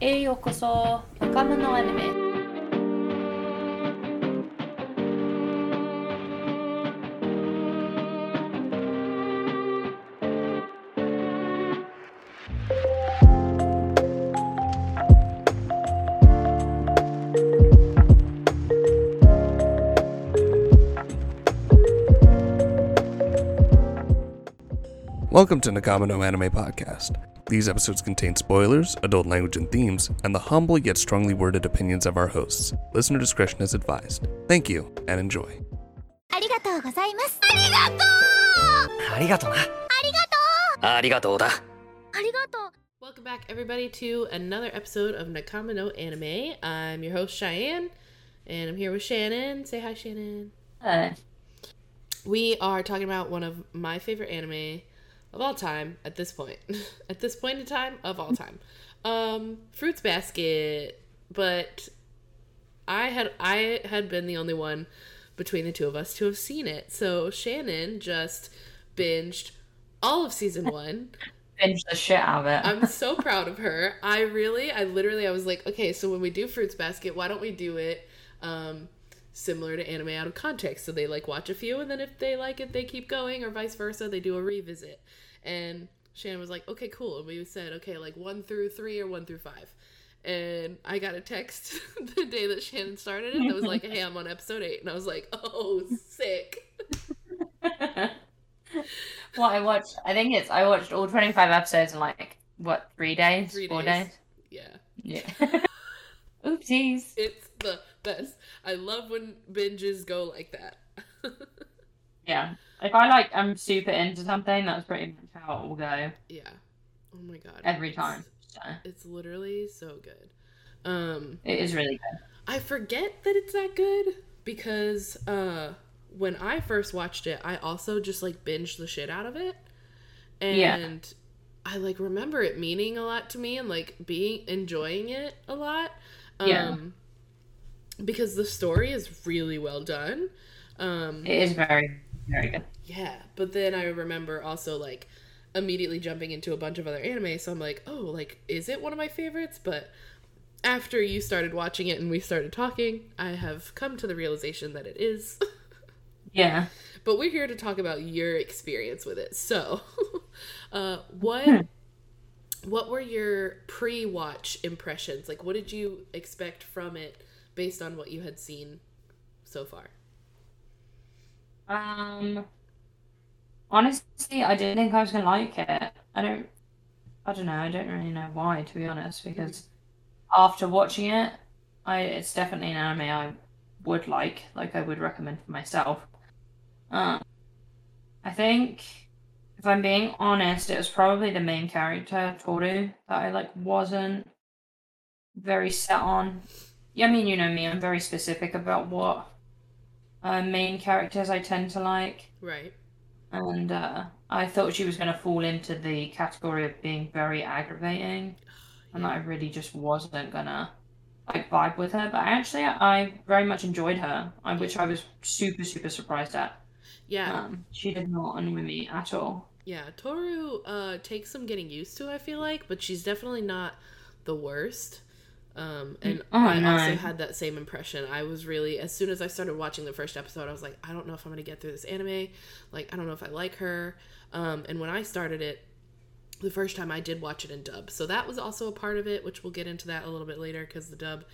へようこそ仲間のアニメ Welcome to Nakamino Anime Podcast. These episodes contain spoilers, adult language and themes, and the humble yet strongly worded opinions of our hosts. Listener discretion is advised. Thank you and enjoy. ありがとうございます。ありがとうありがとな。ありがとう。ありがとうだ。ありがとう Welcome back, everybody, to another episode of Nakama no Anime. I'm your host, Cheyenne, and I'm here with Shannon. Say hi, Shannon. Hello. We are talking about one of my favorite anime of all time at this point. at this point in time, of all time. Um, Fruits Basket. But I had I had been the only one between the two of us to have seen it. So Shannon just binged all of season one. Binge the shit out of it. I'm so proud of her. I really, I literally, I was like, okay, so when we do Fruits Basket, why don't we do it um, similar to anime out of context? So they like watch a few, and then if they like it, they keep going, or vice versa, they do a revisit. And Shannon was like, okay, cool. And we said, okay, like one through three or one through five. And I got a text the day that Shannon started it that was like, hey, I'm on episode eight. And I was like, oh, sick. well, I watched, I think it's I watched all twenty five episodes in like what three days, Three four days. days. Yeah. Yeah. Oopsies. It's the best. I love when binges go like that. Yeah. If I like, I'm super into something. That's pretty much how it will go Yeah. Oh my god. every It's- time. So It's literally so good. Um it is really good. I forget that it's that good because uh when I first watched it, I also just like binged the shit out of it. And Yeah. I like remember it meaning a lot to me and like being enjoying it a lot. Um Yeah. because the story is really well done. Um It is very, very good. yeah, but then I remember also like immediately jumping into a bunch of other anime, so I'm like, oh, like, is it one of my favorites? But after you started watching it and we started talking, I have come to the realization that it is. Yeah. but we're here to talk about your experience with it. So, uh, what what were your pre-watch impressions? Like, what did you expect from it based on what you had seen so far? Um. Honestly, I didn't think I was gonna like it. I don't. I don't know. I don't really know why, to be honest. Because after watching it, I it's definitely an anime I would like. Like I would recommend for myself. Um. I think, if I'm being honest, it was probably the main character Toru that I like wasn't very set on. Yeah, I mean, you know me. I'm very specific about what uh, main characters I tend to like, Right. and uh, I thought she was going to fall into the category of being very aggravating, and I really just wasn't gonna like vibe with her. But actually, I very much enjoyed her, I- which I was super super surprised at. Yeah. Um, she did not annoy me at all. Yeah, Toru uh, takes some getting used to, I feel like, but she's definitely not the worst. Um, and Oh, I no. also had that same impression. I was really, as soon as I started watching the first episode, I was like, I don't know if I'm going to get through this anime. Like, I don't know if I like her. Um, and when I started it, the first time I did watch it in dub. So that was also a part of it, which we'll get into that a little bit later because the dub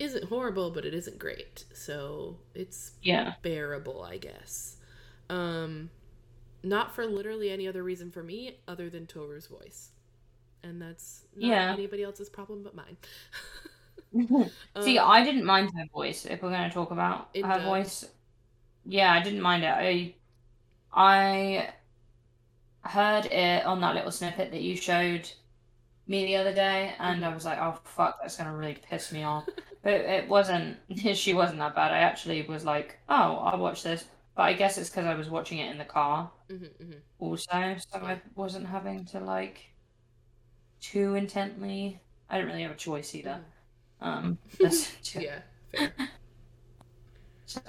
isn't horrible, but it isn't great. So it's Yeah. bearable, I guess. Um, not for literally any other reason for me other than Toru's voice, and that's not Yeah. anybody else's problem but mine. See, Um, I didn't mind her voice. If we're going to talk about her voice, yeah, I didn't mind it. I, I heard it on that little snippet that you showed me the other day, and I was like, "Oh fuck, that's gonna really piss me off." but it wasn't. She wasn't that bad. I actually was like, "Oh, I'll watch this." But I guess it's because I was watching it in the car mhm, mhm. also, so I wasn't having to like too intently. I didn't really have a choice either. Um, listen to Yeah, fair. So,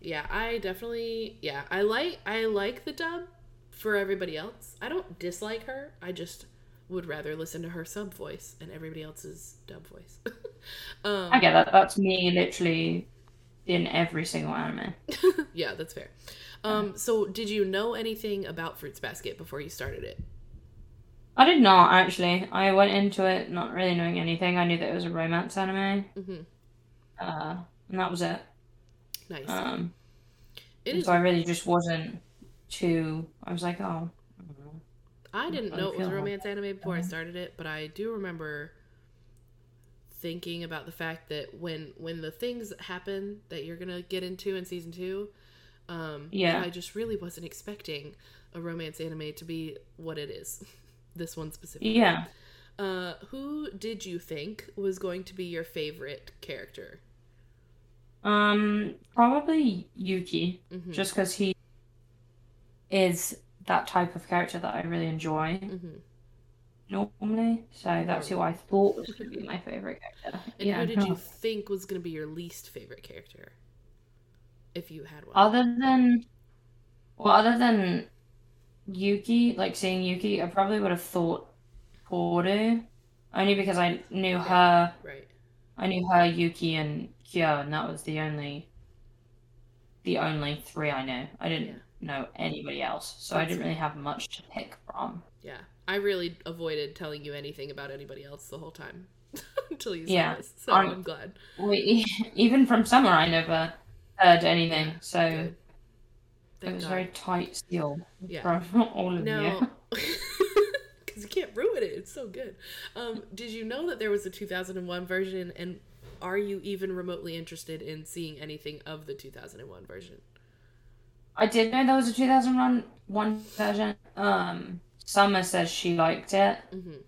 Yeah, I definitely yeah, I like I like the dub for everybody else. I don't dislike her. I just would rather listen to her sub voice and everybody else's dub voice. um, I get that. That's me literally in every single anime. yeah, that's fair. Um, so, did you know anything about Fruits Basket before you started it? I did not actually. I went into it not really knowing anything. I knew that it was a romance anime, hmm uh, and that was it. Nice. Um, it is. so I really just wasn't too. I was like, oh, I. I didn't I know it was a feel like- romance anime before I started it, but I do remember thinking about the fact that when when the things happen that you're gonna get into in season two, um, Yeah. I just really wasn't expecting a romance anime to be what it is. this one specifically. yeah. Uh, who did you think was going to be your favorite character? Um, probably Yuki, Mhm. just because he is that type of character that I really enjoy hmm normally. So that's who I thought was going to be my favorite character. And yeah. who did you think was going to be your least favorite character? If you had one. Other than, well, other than Yuki, like seeing Yuki, I probably would have thought Toru, only because I knew her, right. I knew her, Yuki, and Kyo, and that was the only, the only three I knew. I didn't Yeah. know anybody else, so I didn't really have much to pick from. Yeah, I really avoided telling you anything about anybody else the whole time until you said Yeah, this. So I'm- I'm glad. We, even from Summer, I never heard anything, so Good. It was God. very tight seal Yeah. from all of you. No, because you can't ruin it. It's so good. Um, did you know that there was a 2001 version, and are you even remotely interested in seeing anything of the 2001 version? I did know there was a 2001 one version. Um, Summer says she liked it. hmm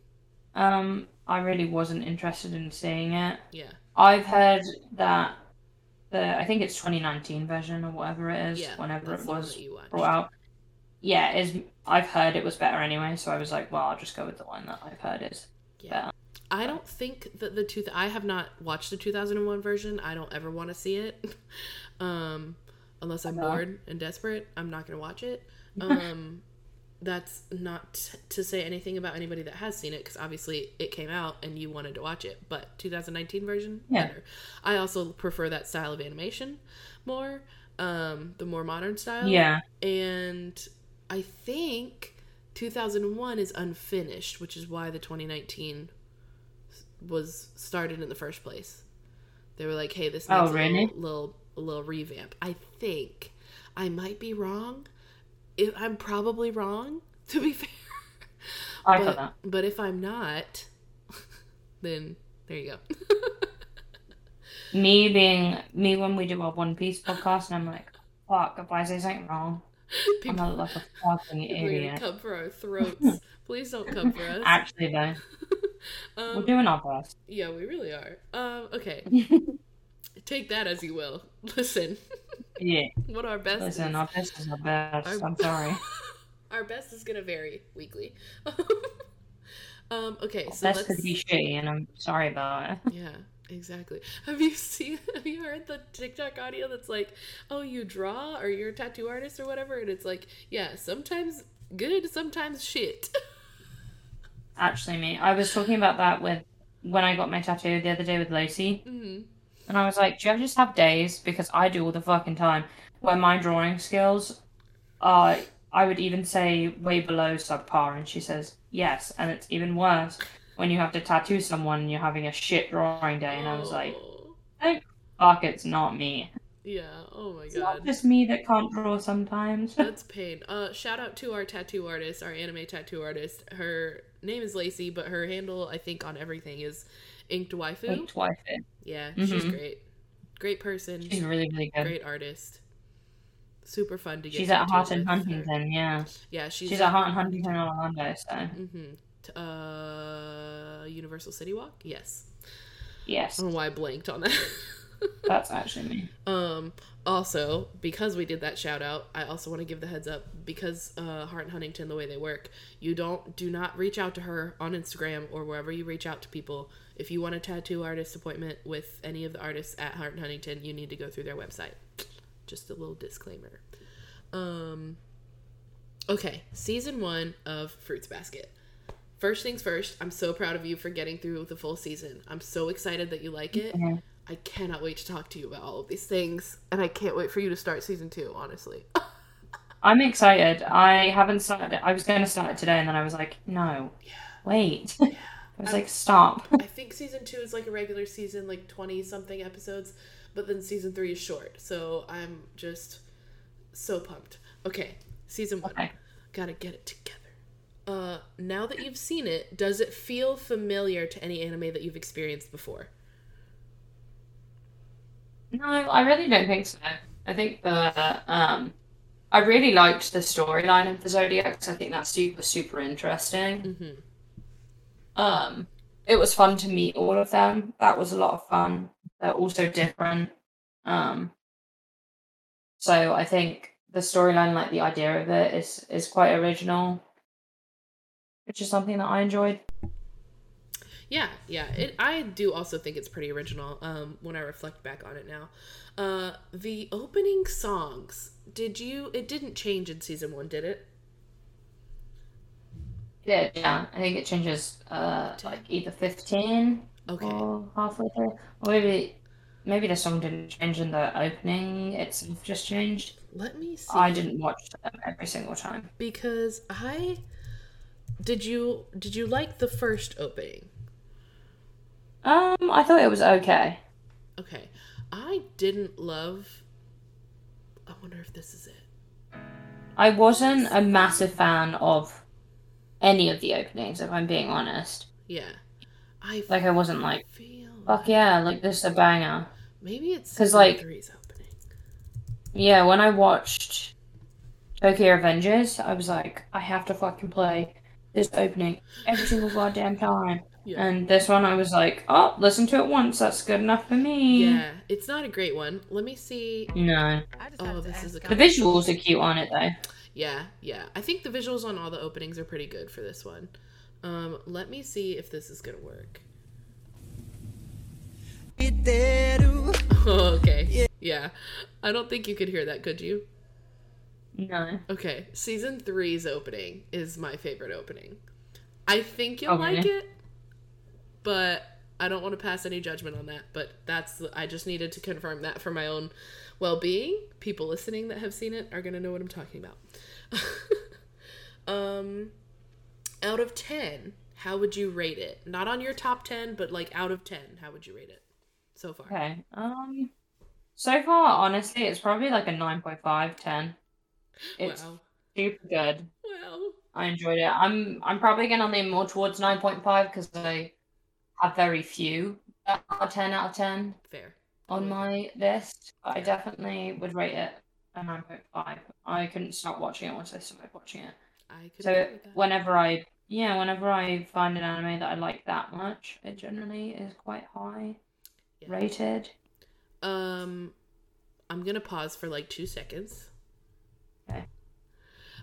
Um, I really wasn't interested in seeing it. Yeah, I've heard that the I think it's 2019 version or whatever it is, yeah. whenever it was that you watched. brought out. Yeah, is I've heard it was better anyway, so I was like, well, I'll just go with the one that I've heard is. Yeah. I don't think that the two. I have not watched the 2001 version. I don't ever want to see it, um, unless I'm No. bored and desperate. I'm not gonna watch it. Um, that's not to say anything about anybody that has seen it, because obviously it came out and you wanted to watch it. But 2019 version, Yeah. better. I also prefer that style of animation more, um, the more modern style Yeah, and I think 2001 is unfinished, which is why the 2019 was started in the first place. They were like, "Hey, this Oh, needs a little, little a little revamp." I think I might be wrong. If I'm probably wrong, to be fair. I but, that. but if I'm not, then there you go. Me being me when we do our One Piece podcast, and I'm like, fuck, if I say something wrong, I'm People look like a fucking idiot. come for our throats. Please don't come for us. Actually, though, we're Um, doing our best. Yeah, we really are. Um, okay. Take that as you will. Listen, Yeah. what our best Listen, is. our best is our best. Our- I'm sorry. Our best is gonna vary weekly. um, okay, so best let's. could be shitty, and I'm sorry about it. Yeah, exactly. Have you seen? Have you heard the TikTok audio that's like, "Oh, you draw, or you're a tattoo artist, or whatever," and it's like, yeah, sometimes good, sometimes shit. Actually, me, I was talking about that with when I got my tattoo the other day with Lacey, hmm and I was like, "Do you ever just have days?" Because I do all the fucking time where my drawing skills are, I would even say, way below subpar, and she says yes, and it's even worse when you have to tattoo someone and you're having a shit drawing day, and I was like, Oh, "Fuck, it's not me. yeah. Oh my It's god. not just me that can't draw sometimes." That's pain. Uh, shout out to our tattoo artist, our anime tattoo artist. Her name is Lacey, but her handle, I think, on everything is Inked Waifu. Like twice Yeah, she's Mhm. great. Great person. She's really, really good. Great artist. Super fun to get. She's at tattooed and with her. Huntington, yeah. Yeah, she's, She's, at Hart and Huntington in Orlando, so Mm-hmm. Uh, Universal City Walk. Yes. yes, I don't know why I blanked on that. that's actually me. Um, also, because we did that shout out, I also want to give the heads up because uh, Hart and Huntington, the way they work, you don't do not reach out to her on Instagram or wherever you reach out to people. If you want a tattoo artist appointment with any of the artists at Hart and Huntington, you need to go through their website. Just a little disclaimer. Um, okay, season one of Fruits Basket. first things first, I'm so proud of you for getting through the full season. I'm so excited that you like it. Mhm. I cannot wait to talk to you about all of these things, and I can't wait for you to start season two. Honestly, I'm excited. I haven't started it. I was going to start it today, and then I was like, no, wait. I was like, stop. I think season two is like a regular season, like twenty something episodes, but then season three is short. So I'm just so pumped. Okay, season one. Okay. Gotta get it together. Uh, now that you've seen it, does it feel familiar to any anime that you've experienced before? No, I really don't think so. I think the um, I really liked the storyline of the Zodiacs. I think that's super super interesting. Mm-hmm. Um, it was fun to meet all of them. That was a lot of fun. They're also different. Um, so I think the storyline, like the idea of it, is is quite original, which is something that I enjoyed. Yeah, yeah. It, I do also think it's pretty original. Um, when I reflect back on it now, uh, the opening songs. Did you? It didn't change in season one, did it? Yeah, yeah. I think it changes uh like either fifteen Okay. or halfway through, or maybe maybe the song didn't change in the opening itself just changed. Let me see. I didn't watch them every single time. because I did you did you like the first opening? Um, I thought it was okay. Okay. I didn't love I wonder if this is it. I wasn't a massive fan of any of the openings, if I'm being honest. Yeah. I Like, I wasn't like, feel fuck yeah, like this is a banger. maybe it's because like- three's opening. Yeah, when I watched Tokyo Revengers, I was like, I have to fucking play this opening every single goddamn time. Yeah. And this one, I was like, oh, listen to it once, that's good enough for me. Yeah, it's not a great one. Let me see. No. Oh, this is a The visuals are cute on it, though. Yeah, yeah. I think the visuals on all the openings are pretty good for this one. Um, let me see if this is gonna work. Oh, okay. Yeah. I don't think you could hear that, could you? No. Okay. Season three's opening is my favorite opening. I think you'll Okay. like it, but I don't want to pass any judgment on that. But that's I just needed to confirm that for my own well-being. People listening that have seen it are gonna know what I'm talking about. um, out of ten, how would you rate it? Not on your top ten, but like out of ten, how would you rate it so far? Okay. Um, so far, honestly, it's probably like a 9.5, 10. It's wow. super good. Well, I enjoyed it. I'm I'm probably gonna lean more towards 9.5 because I have very few are 10 out of 10 fair. on my list. But I definitely would rate it a 9.5. I couldn't stop watching it once I started watching it. I could So agree with that. whenever I yeah, whenever I find an anime that I like that much, it generally is quite high Yeah. rated. Um, I'm gonna pause for like two seconds. Okay.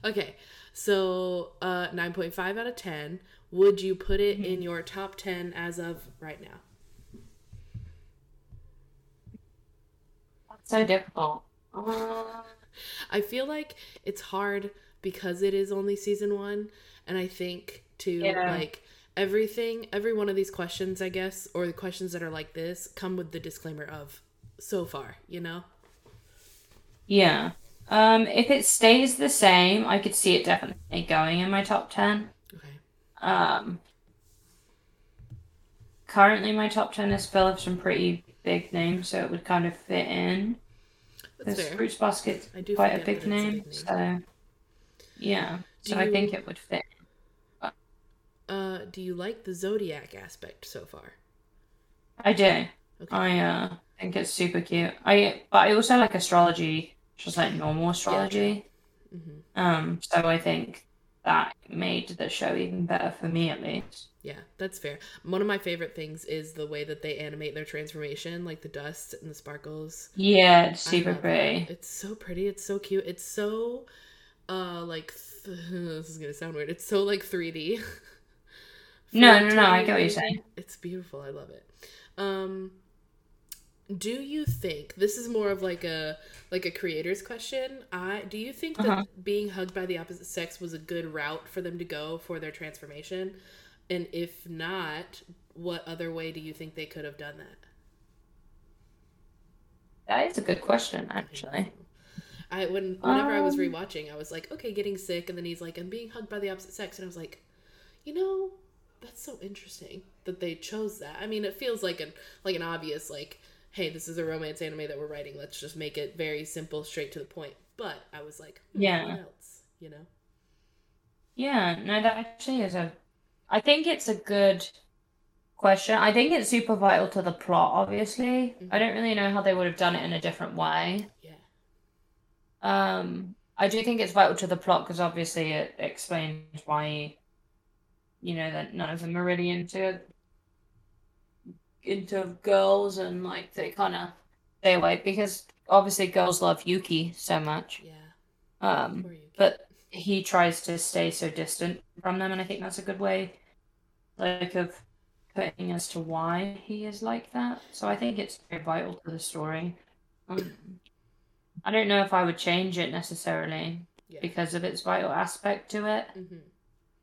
Okay, so uh, nine point five out of ten would you put it in mm-hmm. your top 10 as of right now? That's so difficult. Uh, I feel like it's hard because it is only season one. And I think, to yeah. like everything, every one of these questions, I guess, or the questions that are like this, come with the disclaimer of so far, you know? Yeah. Um, if it stays the same, I could see it definitely going in my top 10. Um, currently my top ten is full of some pretty big names, so it would kind of fit in. That's fair. Fruits Basket's I do quite a big name, name. so yeah. Do So I think it would fit. Uh, do you like the zodiac aspect so far? I do. Okay. I uh think it's super cute. I but I also like astrology, just like normal astrology. hmm Um, so I think that made the show even better for me at least. Yeah, that's fair. One of my favorite things is the way that they animate their transformation, like the dust and the sparkles. Yeah, it's super love that. pretty. It's so pretty. It's so cute. It's so, uh, like th- this is gonna sound weird. It's so like 3D. No, no, no, I get what you're saying. It's beautiful. I love it. Um, do you think this is more of like a like a creator's question? I do you think that Uh-huh. being hugged by the opposite sex was a good route for them to go for their transformation? And if not, what other way do you think they could have done that? That is a good question, actually. I when whenever I was Um, rewatching, I was like, okay, getting sick, and then he's like, I'm being hugged by the opposite sex, and I was like, you know, that's so interesting that they chose that. I mean, it feels like an like an obvious like, hey, this is a romance anime that we're writing. Let's just make it very simple, straight to the point. But I was like, hmm, Yeah. what else? You know? Yeah, no, that actually is a. I think it's a good question. I think it's super vital to the plot, obviously. I don't really know how they would have done it in a different way. Yeah. Um, I do think it's vital to the plot because obviously it explains why, you know, that none of them are really into into girls and like they kind of stay away because obviously girls love Yuki so much. Yeah. Um, but he tries to stay so distant from them, and I think that's a good way, like, of putting as to why he is like that. So I think it's very vital to the story. Um, I don't know if I would change it necessarily Yeah. because of its vital aspect to it.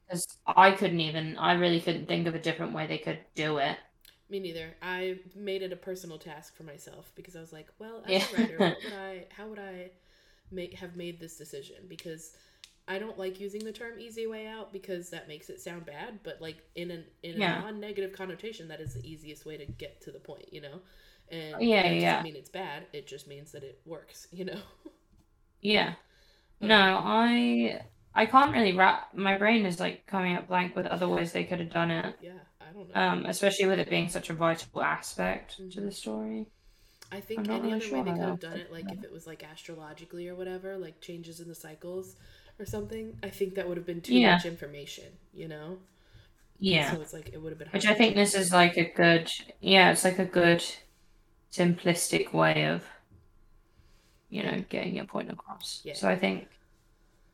Because I couldn't even, I really couldn't think of a different way they could do it. Me neither. I made it a personal task for myself because I was like, well, as Yeah. a writer, what would I, how would I make have made this decision? Because I don't like using the term "easy way out" because that makes it sound bad. But like in an in a non-negative connotation, that is the easiest way to get to the point, you know. And Yeah, that doesn't yeah. mean it's bad. It just means that it works, you know. Yeah. No, I I can't really wrap my brain is like coming up blank with other ways they could have done it. yeah, I don't know. Um, especially with it being such a vital aspect to Mhm. the story. I think any really other sure way they could have done it, like fits if it was like astrologically or whatever, like changes in the cycles or something, I think that would have been too Yeah. much information, you know? Yeah. So it's like it would have been Which I think this is like a good, yeah, it's like a good simplistic way of, you know, getting your point across. Yeah. So I think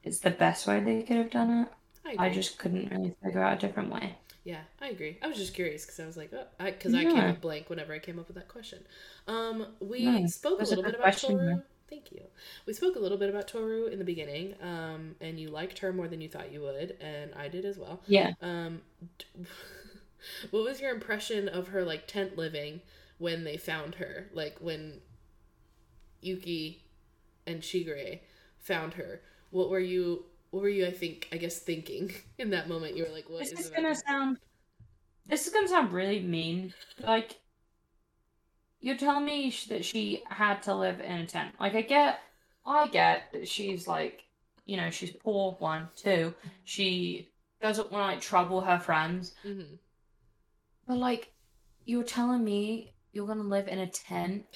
it's the best way they could have done it. I, I just couldn't really figure out a different way. Yeah, I agree. I was just curious because I was like, oh, I because I came up blank whenever I came up with that question. Um, we No, spoke a that's a little good bit about question, Toru. though. Thank you. We spoke a little bit about Toru in the beginning, um, and you liked her more than you thought you would, and I did as well. Yeah. Um, what was your impression of her like tent living when they found her? Like when Yuki and Shigure found her. What were you? What were you? I think I guess thinking in that moment. You were like, "What This is is gonna to- sound. This is gonna sound really mean. Like, you're telling me that she had to live in a tent. Like, I get, I get that she's like, you know, she's poor. One, two, she doesn't want to like trouble her friends. Mhm. But like, you're telling me you're gonna live in a tent.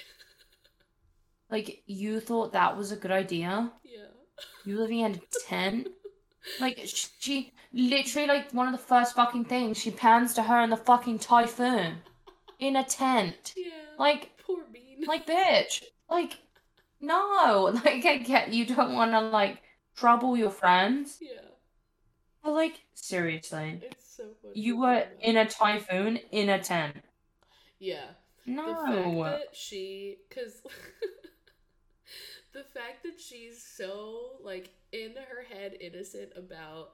Like, you thought that was a good idea. Yeah. You living in a tent? Like she literally like one of the first fucking things she pans to her in the fucking typhoon in a tent. Yeah. Like poor Bean. like bitch. Like no. Like I get you don't want to like trouble your friends. yeah. But like seriously. It's so funny. You were in a typhoon in a tent. Yeah. No. the fact that she because the fact that she's so like in her head innocent about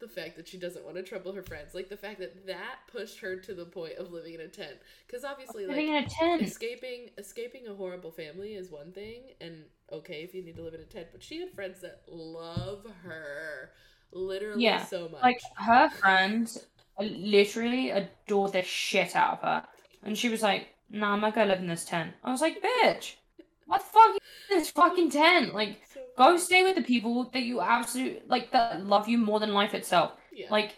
the fact that she doesn't want to trouble her friends like the fact that that pushed her to the point of living in a tent because obviously like living in a tent. escaping escaping a horrible family is one thing and okay if you need to live in a tent but she had friends that love her literally Yeah, so much Like her friends literally adore the shit out of her. And she was like, nah, I'm not gonna live in this tent. I was like, bitch, what the fuck is this fucking tent? Like, So- go stay with the people that you absolutely, like, that love you more than life itself. yeah Like,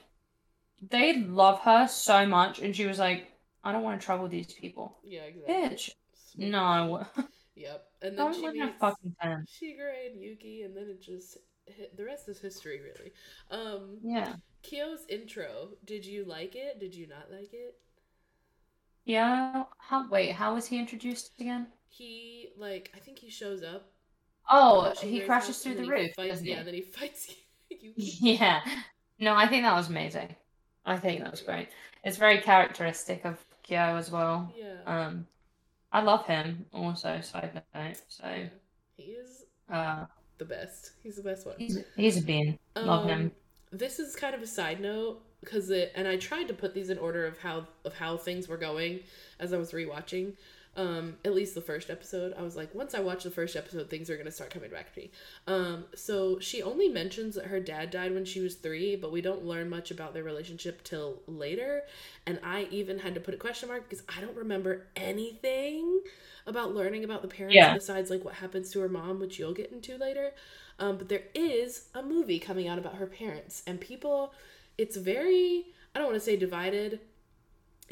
they love her so much. And she was like, I don't want to trouble these people. yeah exactly Bitch, no. Yep. And then she live in a meets fucking tent. Shigure and Yuki, and then it just hit, the rest is history, really. Um, Yeah. Kyo's intro. Did you like it? Did you not like it? Yeah. How, wait, how was he introduced again? He like I think he shows up. Oh, he crashes through the roof, Fights, yeah, he? then he fights Yuki. Yeah. No, I think that was amazing. I think that was great. It's very characteristic of Kyo as well. Yeah. Um, I love him also, side note. So, yeah. He is uh, the best. He's the best one. he's he's a bean. Love Um, him. This is kind of a side note. because it and I tried to put these in order of how of how things were going as I was rewatching. Um, at least the first episode, I was like, once I watch the first episode, things are gonna start coming back to me. Um, so she only mentions that her dad died when she was three, but we don't learn much about their relationship till later. And I even had to put a question mark because I don't remember anything about learning about the parents Yeah. besides like what happens to her mom, which you'll get into later. Um, but there is a movie coming out about her parents, and people, it's very, I don't want to say divided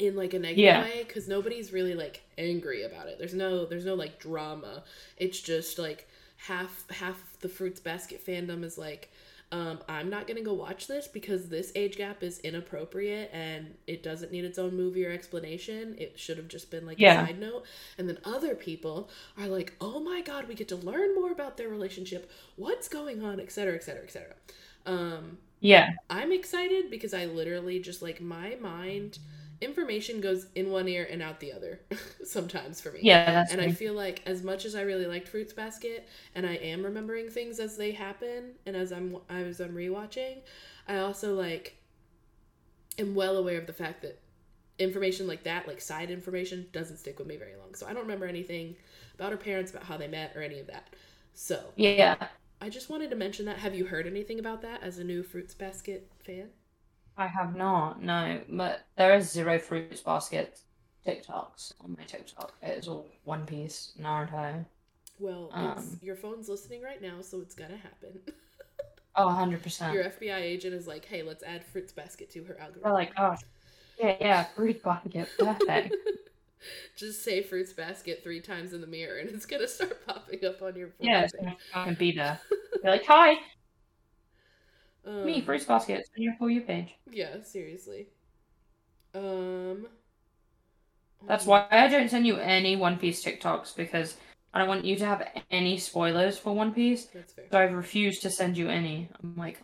in like a negative Yeah. way because nobody's really like angry about it. There's no, there's no like drama. It's just like half half the fruits basket fandom is like. Um, I'm not gonna go watch this because this age gap is inappropriate and it doesn't need its own movie or explanation. It should have just been like Yeah. a side note. And then other people are like, "Oh my god, we get to learn more about their relationship. What's going on, etc., etc., etc." Um, Yeah. I'm excited because I literally just like my mind information goes in one ear and out the other sometimes for me. Yeah, that's And I feel like as much as I really liked Fruits Basket and I am remembering things as they happen and as I'm as I'm rewatching, I also like am well aware of the fact that information like that, like side information, doesn't stick with me very long. So I don't remember anything about her parents, about how they met, or any of that. So Yeah. I just wanted to mention that. Have you heard anything about that as a new Fruits Basket fan? I have not, no. But there is zero fruits basket TikToks on my TikTok. It is all One Piece, Naruto. Well, it's, Um. your phone's listening right now, so it's gonna happen. Oh, 100%. your FBI agent is like, "Hey, let's add Fruits Basket to her algorithm." They're like, oh, yeah, yeah, fruit basket, perfect. Just say Fruits Basket three times in the mirror, and it's gonna start popping up on your phone. yeah, it's gonna be there. They're like, hi, um, me, fruits basket, it's on your For You page. Yeah, seriously. Um. That's oh, why I don't send you any One Piece TikToks because I don't want you to have any spoilers for One Piece. That's fair. So I refuse to send you any. I'm like,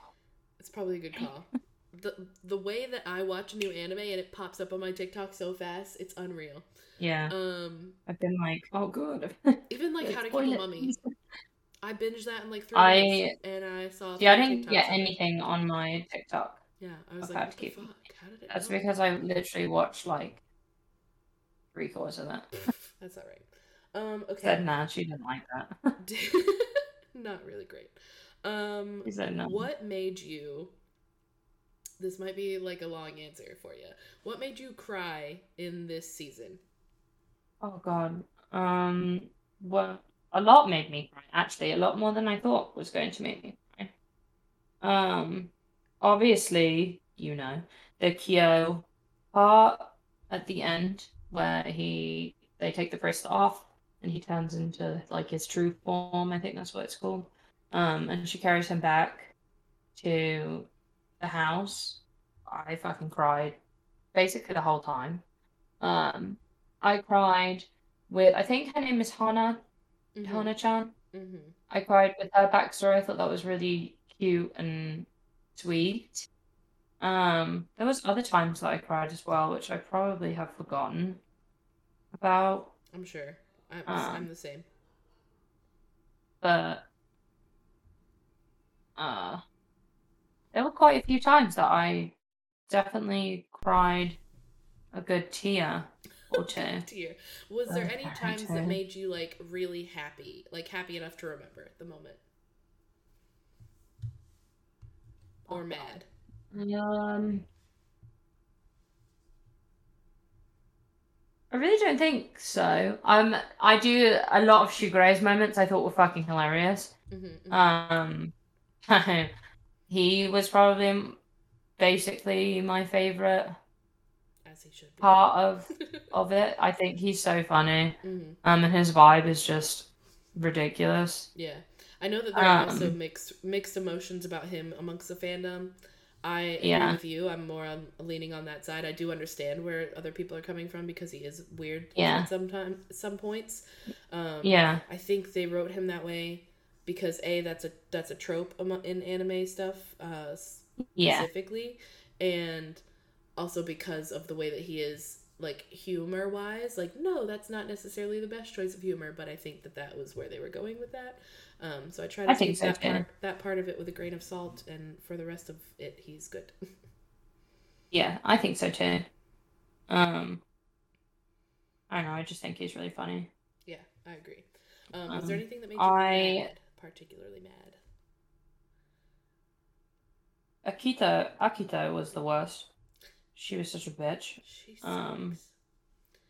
It's probably a good call. the The way that I watch new anime and it pops up on my TikTok so fast, it's unreal. yeah. Um, I've been like, oh, good. even like How to Kill a. Mummy. I binged that in like three I- minutes, and I saw. Yeah, I didn't get TikToks it. anything on my TikTok. Yeah, I was like, what to the Keep- fuck? How did it? That's know? because I literally watched like three quarters of that. That's all right. Um, Said okay. nah, she didn't like that. Not really great. Um, She said no. what made you? This might be like a long answer for you. What made you cry in this season? Oh god. Um. Well, a lot made me cry. Actually, a lot more than I thought was going to make me cry. Um. Obviously, you know the Kyo part at the end where he they take the bracelet off and he turns into like his true form. I think that's what it's called. Um, and she carries him back to the house. I fucking cried basically the whole time. Um, I cried with I think her name is Hana Mm-hmm. Hana Chan. hmm I cried with her backstory. I thought that was really cute and sweet. Um, there was other times that I cried as well, which I probably have forgotten about. I'm sure. I'm, Um, I'm the same. But uh, there were quite a few times that I definitely cried a good tear or two. Dear, was there any Okay, times that made you like really happy, like happy enough to remember the moment, or mad? Um, I really don't think so. Um, I do a lot of Shigure's moments. I thought were fucking hilarious. Mm-hmm, Um, he was probably basically my favorite As he should be. part of of it. I think he's so funny. hmm Um, and his vibe is just ridiculous. Yeah, I know that there are also Um, mixed mixed emotions about him amongst the fandom. I agree Yeah. with you. I'm more on leaning on that side. I do understand where other people are coming from because he is weird Yeah. at sometimes some points. Um, Yeah, I think they wrote him that way because a that's a that's a trope in anime stuff uh, yeah, specifically, and also because of the way that he is like humor wise. Like no, that's not necessarily the best choice of humor, but I think that that was where they were going with that. Um, so I try to I take that part that part of it with a grain of salt, and for the rest of it, he's good. Yeah, I think so too. Um, I don't know. I just think he's really funny. Yeah, I agree. Um, was there Um, anything that made you I- mad, particularly mad? Akito Akito was the worst. She was such a bitch. She sucks. Um,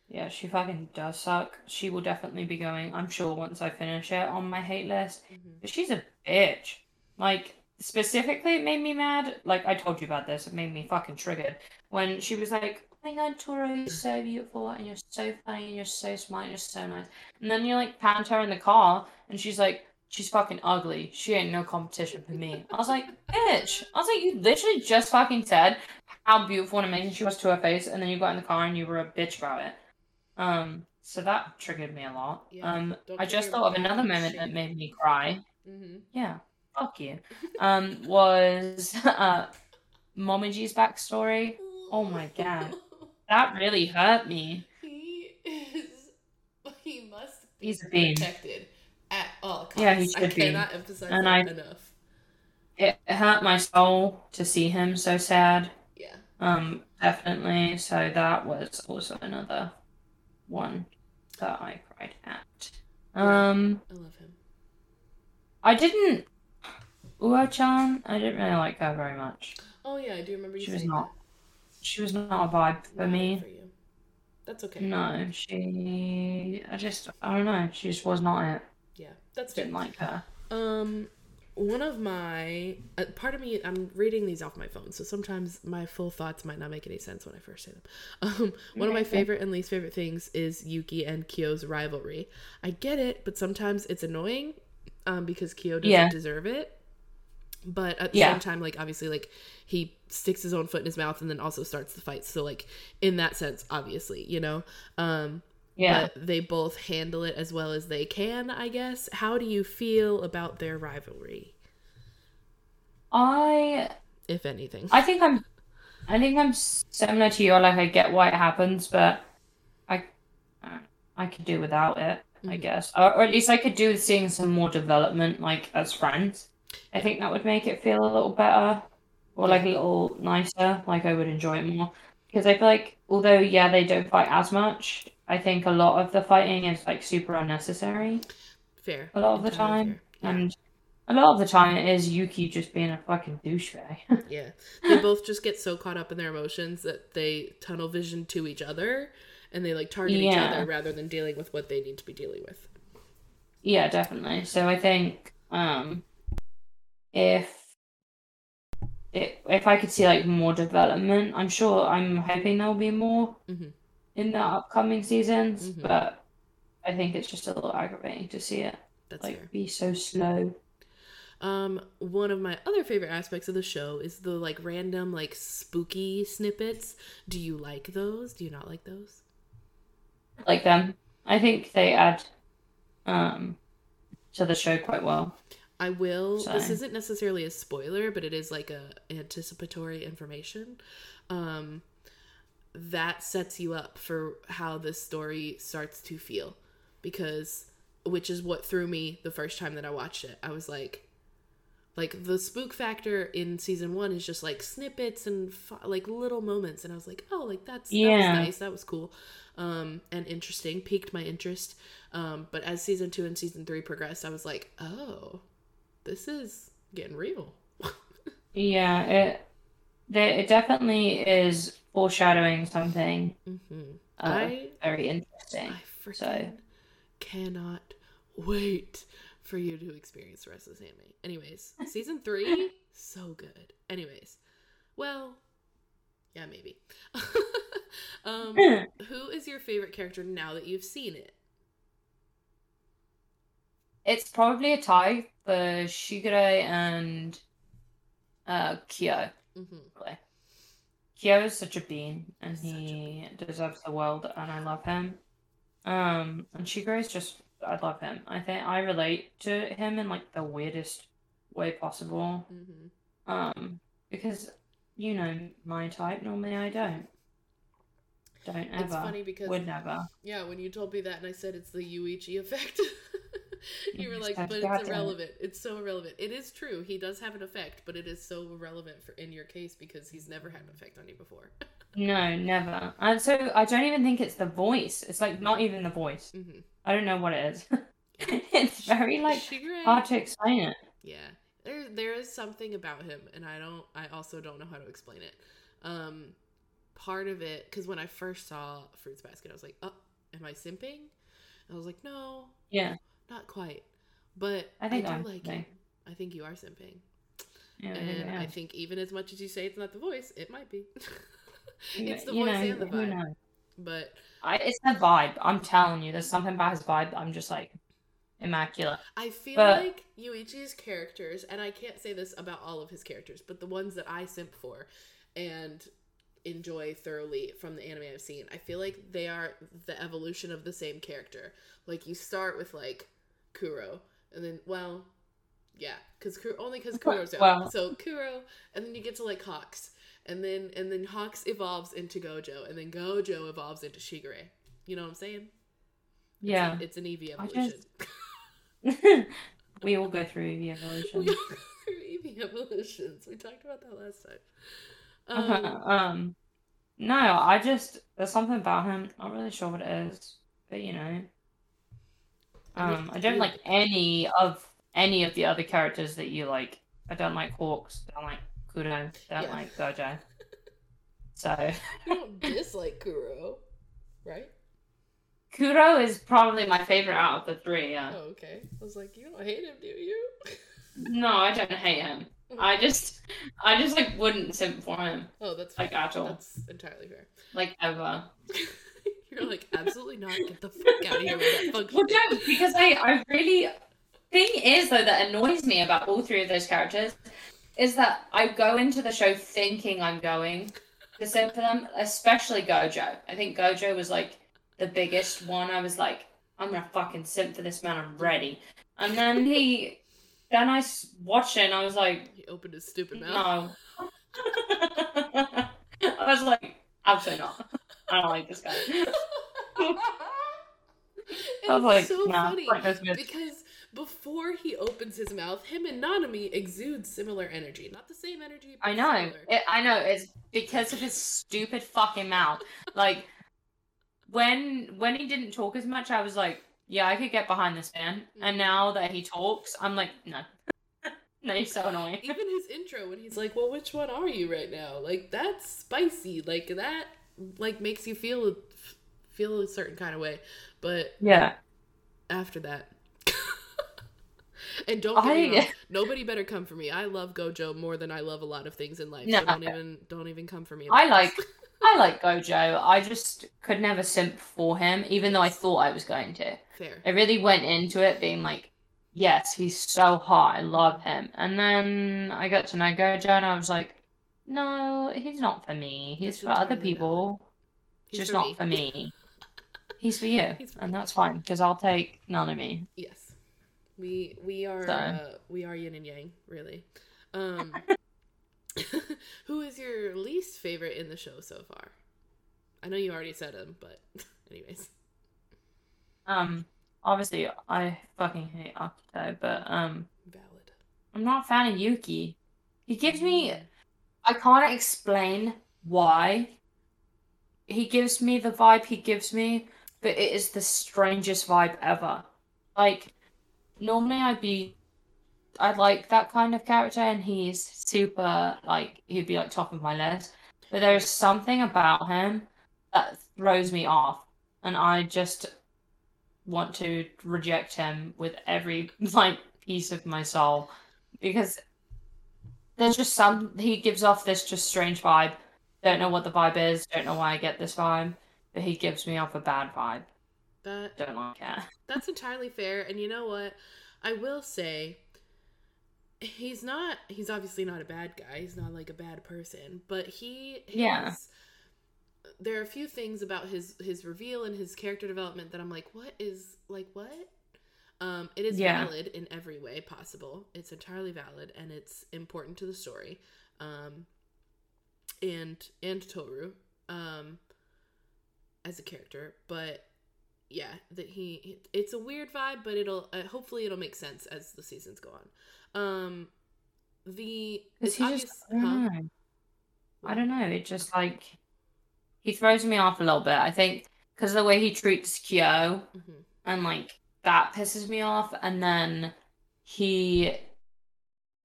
Yeah, she fucking does suck. She will definitely be going, I'm sure, once I finish it on my hate list. Mhm. But she's a bitch. Like, specifically, it made me mad. Like, I told you about this, it made me fucking triggered. When she was like, Oh my god, Toru, you're so beautiful, and you're so funny, and you're so smart, and you're so nice. And then you, like, pound her in the car, and she's like, She's fucking ugly. She ain't no competition for me. I was like, Bitch. I was like, You literally just fucking said how beautiful and amazing she was to her face, and then you got in the car and you were a bitch about it. Um, so that triggered me a lot. Yeah, um, I just thought of another moment that made me cry. Mhm. Yeah, fuck you. Um, was uh, Momiji's backstory. Oh my God. That really hurt me. He is. He must be He's a bean. Protected at all costs. Yeah, he I should be. cannot emphasize And I- enough. It hurt my soul to see him so sad. Yeah. Um, definitely. So that was also another one that I cried at. Um, I love him. I didn't. Uo-chan, I didn't really like her very much. Oh yeah, I do remember you She was not. She was not a vibe for Not me. For you. That's okay. No, she. I just. I don't know. She just was not it. That's fair. Didn't like her. Um, one of my uh, part of me, I'm reading these off my phone, so sometimes my full thoughts might not make any sense when I first say them. Um, one of my favorite and least favorite things is Yuki and Kyo's rivalry. I get it, but sometimes it's annoying, um, because Kyo doesn't Yeah. deserve it. But at the Yeah. same time, like obviously, like he sticks his own foot in his mouth and then also starts the fight. So like in that sense, obviously, you know, um, Yeah. but they both handle it as well as they can, I guess. How do you feel about their rivalry, I. if anything? I think I'm. I think I'm similar to you. Like I get why it happens, but I. I could do without it. I Mhm. guess, or, or at least I could do with seeing some more development, like as friends. I think that would make it feel a little better, or like a little nicer. Like I would enjoy it more because I feel like although yeah they don't fight as much, I think a lot of the fighting is like super unnecessary fair. a lot of the time. Yeah. and a lot of the time it is Yuki just being a fucking douchebag. Yeah. They both just get so caught up in their emotions that they tunnel vision to each other and they like target each other rather than dealing with what they need to be dealing with. Yeah, definitely. So I think um if it, if I could see like more development, I'm sure I'm hoping there'll be more Mhm. In the upcoming seasons, Mhm. but I think it's just a little aggravating to see it That's like fair. be so slow. Um, one of my other favorite aspects of the show is the like random like spooky snippets. Do you like those? Do you not like those? Like them. I think they add um to the show quite well. I will. This isn't necessarily a spoiler, but it is like a anticipatory information. Um, that sets you up for how this story starts to feel, because which is what threw me the first time that I watched it. I was like, like the spook factor in season one is just like snippets and f- like little moments, and I was like, oh, like that's that was Yeah. nice, that was cool, um, and interesting, piqued my interest. Um, but as season two and season three progressed, I was like, oh, this is getting real. Yeah, it there it definitely is foreshadowing something hmm uh, I very interesting. I So- cannot wait for you to experience the rest of this anime. Anyways, season three, so good. Anyways, well, yeah, maybe. um, who is your favorite character now that you've seen it? It's probably a tie for Shigure and uh Kyo. hmm Probably. Kyo is such a bean, and Such he deserves the world, and I love him. Um, and Shigure is just, I love him. I think I relate to him in like the weirdest way possible. hmm Um, because you know my type. Normally, I don't. Don't ever. It's funny because Would never. yeah, when you told me that and I said it's the Yuichi effect, you were like, but it's irrelevant. It's so irrelevant. It is true. He does have an effect, but it is so irrelevant for in your case because he's never had an effect on you before. No, never. And so I don't even think it's the voice. It's like not even the voice. mm-hmm. I don't know what it is. it's very like Shigure, hard to explain it. yeah, there there is something about him, and I don't. I also don't know how to explain it. Um, part of it because when I first saw Fruits Basket, I was like, oh, am I simping? I was like, no, Yeah. Not quite. But I think do I'm like simping. him. I think you are simping. Yeah, and I I think even as much as you say it's not the voice, it might be. It's the you voice know, and the who vibe. knows? But I, it's the vibe. I'm telling you, there's something about his vibe that I'm just like immaculate. I feel But- like Yuichi's characters, and I can't say this about all of his characters, but the ones that I simp for and enjoy thoroughly from the anime I've seen, I feel like they are the evolution of the same character. Like you start with like Kuro, and then well, yeah, because only because Kuro's out. Well- So Kuro, and then you get to like Hawks, and then and then Hawks evolves into Gojo, and then Gojo evolves into Shigure. You know what I'm saying? Yeah. It's an EV evolution. just- we all go through the We all go through EV evolutions. We talked about that last time. Um, um, no, I just there's something about him. I'm not really sure what it is, but you know, um, I don't like any of any of the other characters that you like. I don't like Hawks. I don't like Kuro. Don't Yeah. like Gojo. So you don't dislike Kuro, right? Kuro is probably my favorite out of the three. Yeah. Oh, okay. I was like, you don't hate him, do you? No, I don't hate him. I just, I just like wouldn't simp for him oh, that's like at all, That's entirely fair. like ever. You're like, absolutely not. Get the fuck out of here with that function. Well, no, because I, I really. Thing is, though, that annoys me about all three of those characters is that I go into the show thinking I'm going to simp for them, especially Gojo. I think Gojo was like the biggest one. I was like, I'm gonna fucking simp for this man. I'm ready. And then he, then I watched it and I was like, He opened his stupid mouth. no. I was like, absolutely not. I don't like this guy. And I was like, it's so nah, funny because before he opens his mouth, him and Nanami exude similar energy. Not the same energy. But I know. It, I know. It's because of his stupid fucking mouth. Like when when he didn't talk as much, I was like, yeah, I could get behind this man. And mm-hmm. now that he talks, I'm like, no, no, he's so annoying. Even his intro when he's like, "Well, which one are you right now?" Like that's spicy. Like that, like makes you feel feel a certain kind of way. But Yeah. after that. and don't get me wrong, nobody better come for me. I love Gojo more than I love a lot of things in life. No. So don't even don't even come for me. I like. I like Gojo. I just could never simp for him, even though I thought I was going to. fair. I really went into it being like, yes, he's so hot. I love him. And then I got to know Gojo, and I was like, no, he's not for me. He's That's for other people, He's just for not me. for me. He's for you, He's for and me. that's fine because I'll take none of me. Yes. We we are So. uh, we are yin and yang, really. Um Who is your least favorite in the show so far? I know you already said him, but anyways. Um, obviously, I fucking hate Akito, but um, Valid. I'm not a fan of Yuki. He gives me Mm. I can't explain why. He gives me the vibe he gives me, but it is the strangest vibe ever. Like, normally I'd be, I'd like that kind of character, and he's super, like, he'd be like top of my list. But there's something about him that throws me off, and I just want to reject him with every, like, piece of my soul. Because there's just some he gives off this just strange vibe. Don't know what the vibe is, don't know why I get this vibe, but he gives me off a bad vibe. That Don't like it. That's entirely fair. And you know what? I will say he's not he's obviously not a bad guy. He's not like a bad person, but he Yeah. there are a few things about his his reveal and his character development that I'm like, what is like what? Um, it is Yeah. valid in every way possible. It's entirely valid and it's important to the story. Um, and and Toru um, as a character, but yeah, that he it's a weird vibe, but it'll uh, hopefully it'll make sense as the seasons go on. Um, the it's he obvious, just, I don't huh? know. I don't know. It just like he throws me off a little bit. I think because of the way he treats Kyo Mhm. and like that pisses me off. And then he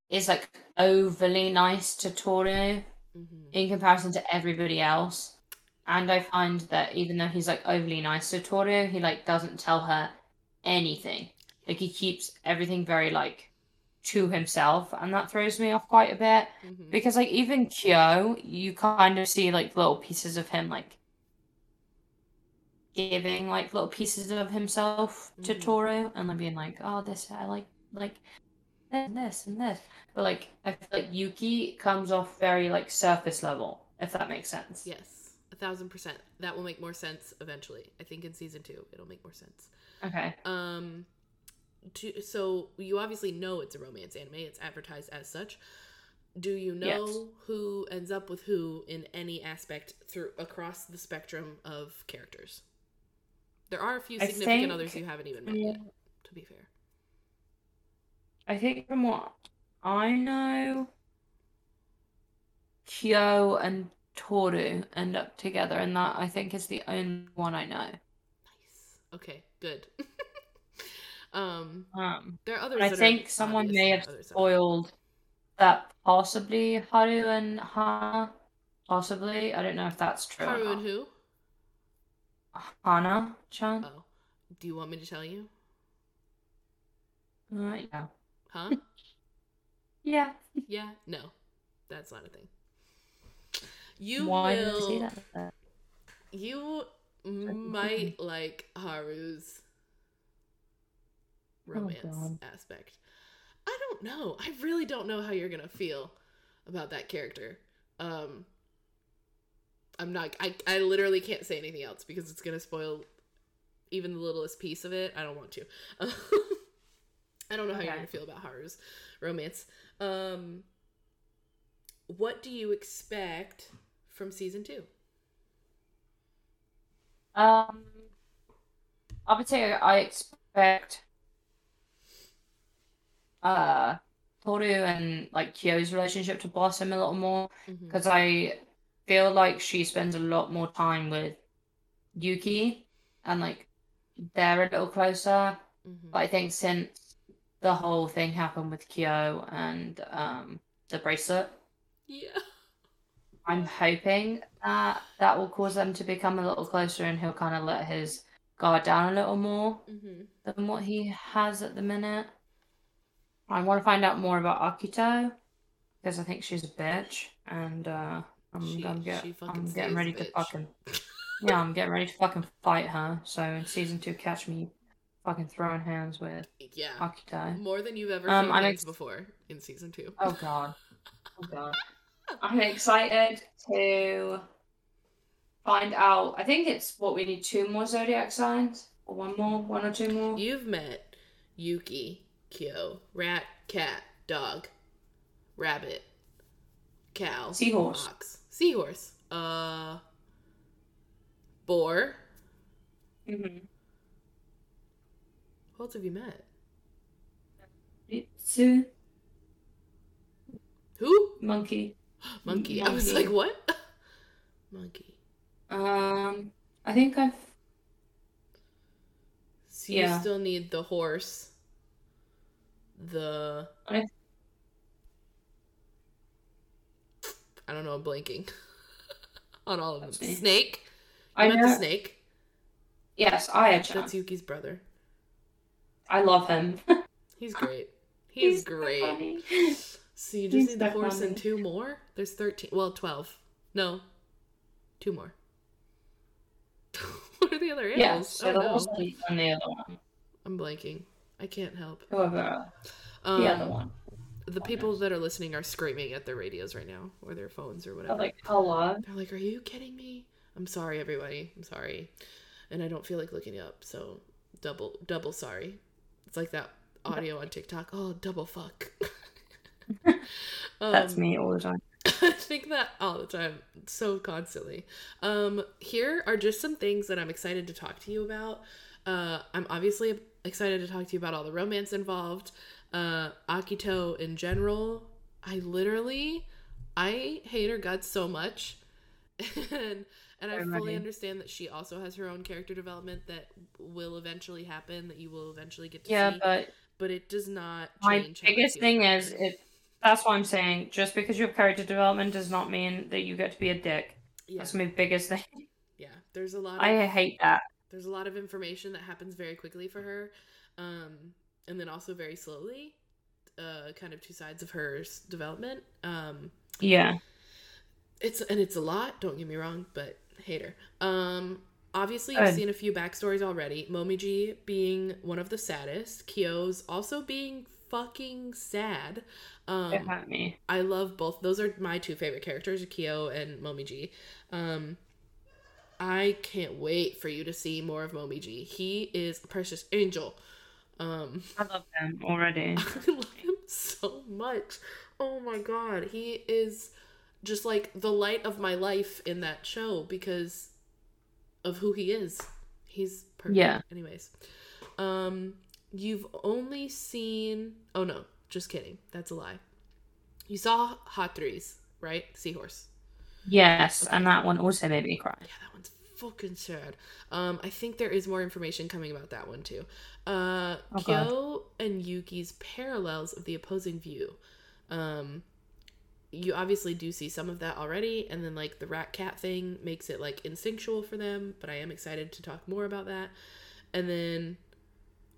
is like overly nice to Toru Mhm. in comparison to everybody else. And I find that even though he's like overly nice to Toru, he like doesn't tell her anything. Like he keeps everything very like to himself, and that throws me off quite a bit. Mhm. Because like even Kyo, you kind of see like little pieces of him like giving like little pieces of himself to Mhm. Toru and then being like, oh this I like like this and this and this. But like I feel like Yuki comes off very like surface level, if that makes sense. Yes, a thousand percent. That will make more sense eventually. I think in season two it'll make more sense. Okay. Um, to, so you obviously know it's a romance anime. It's advertised as such. Do you know Yes. who ends up with who in any aspect through across the spectrum of characters? There are a few I significant think- others you haven't even met yet. To be fair, I think from what I know, Kyo and Toru end up together, and that I think is the only one I know. nice. Okay, good. um, Um, there are others. I think someone may have spoiled that possibly Haru and Hana. Possibly, I don't know if that's true. Haru and who? Hana chan. Oh, do you want me to tell you? Uh, yeah. Huh? Yeah. yeah. No, that's not a thing. You Why will. say that? You might like Haru's romance God. aspect. I don't know. I really don't know how you're gonna feel about that character. Um I'm not I I literally can't say anything else because it's gonna spoil even the littlest piece of it. I don't want to. I don't know how you're Okay. gonna feel about Haru's romance. Um what do you expect from season two? Um, I would say I expect uh Toru and like Kyo's relationship to blossom a little more because I feel like she spends a lot more time with Yuki and like they're a little closer. Mhm. But I think since the whole thing happened with Kyo and um the bracelet, Yeah. I'm hoping that that will cause them to become a little closer and he'll kind of let his guard down a little more Mm-hmm. than what he has at the minute. I want to find out more about Akito because I think she's a bitch and uh, I'm, She- I'm, get, I'm getting ready to fucking yeah, I'm getting ready to fucking fight her. So in season two, catch me fucking throwing hands with Yeah. More than you've ever Um, seen I'm ex- before in season two. Oh god. Oh god. I'm excited to find out. I think it's what we need two more zodiac signs. Or one more, one or two more. You've met Yuki, Kyo, rat, cat, dog, rabbit, cow, Seahorse. fox, seahorse, uh, boar. Mm-hmm. Who else have you met? Ritsu, Who? monkey. Monkey. I was like, what? Monkey. Um, I think I've. So you Yeah. still need the horse, the. I- I don't know. I'm blanking on all of them. That's. Snake. I met know. the snake. Yes, Aya-chan. That's Yuki's brother. I love him. He's great. He's, so great. funny. So you just He's need the horse funny. and two more? There's 13. Well, 12. No. Two more. what are the other Yeah, animals? so I the don't horse know. and and the other one. I'm blanking. I can't help. Whoever Um, the other one. The people that are listening are screaming at their radios right now or their phones or I'm whatever. like, hello. They're like, "Are you kidding me?" I'm sorry, everybody. I'm sorry, and I don't feel like looking up. So double, double sorry. It's like that audio on TikTok. Oh, double fuck. That's Um, me all the time. I think that all the time, so constantly. Um, here are just some things that I'm excited to talk to you about. Uh, I'm obviously excited to talk to you about all the romance involved. Uh, Akito in general, I literally, I hate her guts so much, and and I fully understand that she also has her own character development that will eventually happen, that you will eventually get to Yeah, see. but but it does not my change. I biggest thing is it. That's what I'm saying. Just because you have character development does not mean that you get to be a dick. yeah, That's my biggest thing. yeah. There's a lot. Of, I hate that. there's a lot of information that happens very quickly for her um, and then also very slowly uh, kind of two sides of her development um, Yeah. it's and it's a lot don't get me wrong but hater um, obviously you've seen a few backstories already momiji being one of the saddest kyo's also being fucking sad um, It hurt me. I love both. Those are my two favorite characters, Kyo and Momiji. Um, I can't wait for you to see more of Momiji. He is a precious angel. Um, I love them already. I love him so much. Oh my god, he is just like the light of my life in that show because of who he is. He's perfect. Yeah. Anyways, um, you've only seen. Oh no, just kidding. That's a lie. You saw Hatori's, right? Seahorse. Yes, and that one also made me cry. Yeah, that one's fucking sad. Um, I think there is more information coming about that one too. Uh, Oh. Kyo and Yuki's parallels of the opposing view. Um, you obviously do see some of that already, and then like the rat cat thing makes it like instinctual for them. But I am excited to talk more about that. And then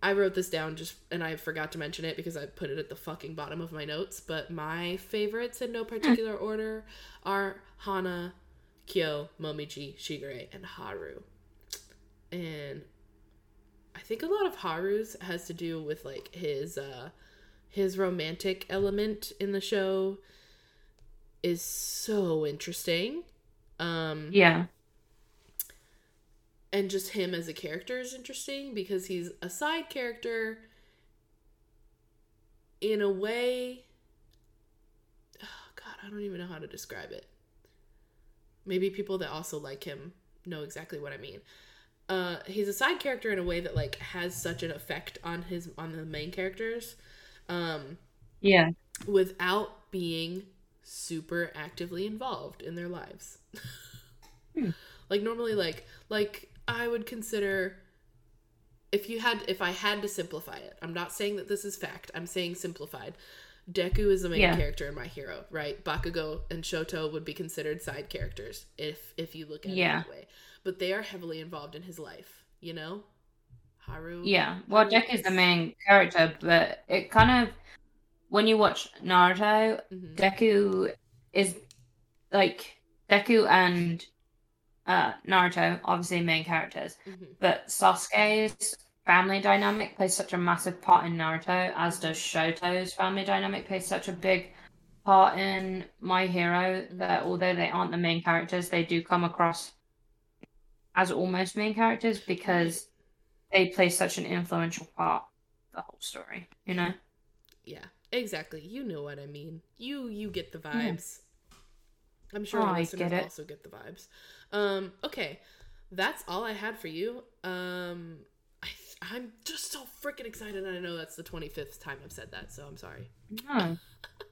I wrote this down just, and I forgot to mention it because I put it at the fucking bottom of my notes. But my favorites in no particular order are Hana, Kyo, Momiji, Shigure, and Haru. And I think a lot of Haru's has to do with like his uh his romantic element in the show is so interesting. Um Yeah. and just him as a character is interesting because he's a side character in a way oh god i don't even know how to describe it maybe people that also like him know exactly what i mean uh he's a side character in a way that like has such an effect on his on the main characters um Yeah. without being super actively involved in their lives. Hmm. Like normally like like I would consider if you had if I had to simplify it. I'm not saying that this is fact. I'm saying simplified. Deku is the main Yeah. character in My Hero, right? Bakugo and Shoto would be considered side characters if if you look at Yeah. it that way. But they are heavily involved in his life, you know? Haru. Yeah. Well, Deku is the main character, but it kind of when you watch Naruto, Mhm. Deku is like Deku and uh, Naruto, obviously main characters, Mhm. but Sasuke's family dynamic plays such a massive part in Naruto, as does Shoto's family dynamic plays such a big part in My Hero that although they aren't the main characters, they do come across as almost main characters because they play such an influential part the whole story, you know? Yeah, exactly. You know what I mean. You you get the vibes. I'm sure Oh, our listeners also get the vibes. Um, okay, that's all I had for you. Um, I'm just so freaking excited. and I know that's the 25th time I've said that, so I'm sorry. No,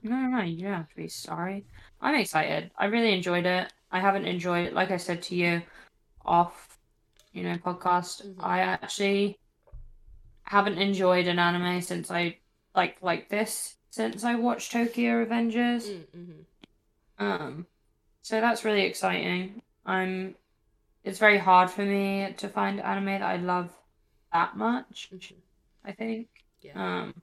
no, no, you don't have to be sorry. I'm excited. I really enjoyed it. I haven't enjoyed it, like I said to you, off, you know, podcast. Mhm. I actually haven't enjoyed an anime since I like like this since I watched Tokyo Revengers. Mm-hmm. Um, so that's really exciting. I'm. It's very hard for me to find anime that I love that much. Mm-hmm. I think. Yeah. Um,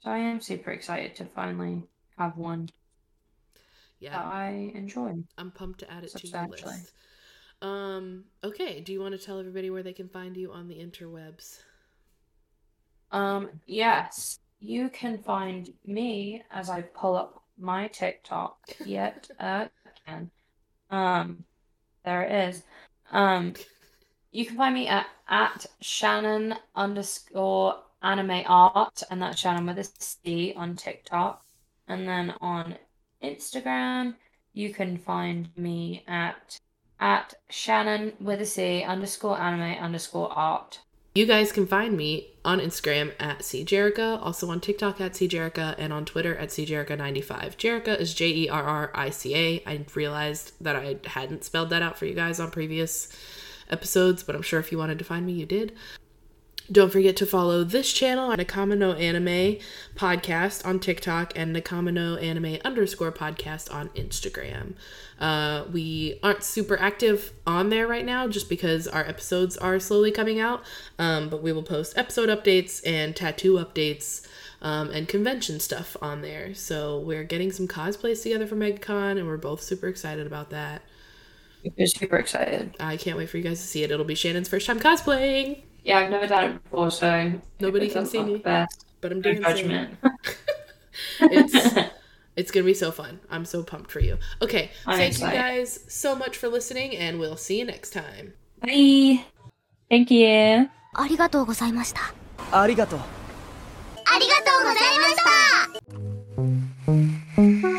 so I am super excited to finally have one yeah. that I enjoy. I'm pumped to add it to your list. Um, okay, do you want to tell everybody where they can find you on the interwebs? Um, yes, you can find me as I pull up my TikTok yet again. Um, there it is. Um, you can find me at at Shannon underscore anime art, and that's Shannon with a C on TikTok. And then on Instagram, you can find me at at Shannon with a C underscore anime underscore art. You guys can find me on Instagram at cjerica, also on TikTok at cjerica, and on Twitter at cjerica95. Jerica is J E R R I C A. I realized that I hadn't spelled that out for you guys on previous episodes, but I'm sure if you wanted to find me, you did. Don't forget to follow this channel, Nakama no Anime Podcast on TikTok and Nakama no Anime underscore podcast on Instagram. Uh, we aren't super active on there right now just because our episodes are slowly coming out, um, but we will post episode updates and tattoo updates um, and convention stuff on there. So we're getting some cosplays together for MegaCon, and we're both super excited about that. We're super excited. I can't wait for you guys to see it. It'll be Shannon's first time cosplaying. Yeah, I've never done it before, so Nobody it can does see look me. Best. But I'm No dancing. judgment. it's it's gonna be so fun. I'm so pumped for you. Okay, I'm thank excited. you guys so much for listening, and we'll see you next time. Bye. Thank you. ありがとうございましたありがとうありがとうございました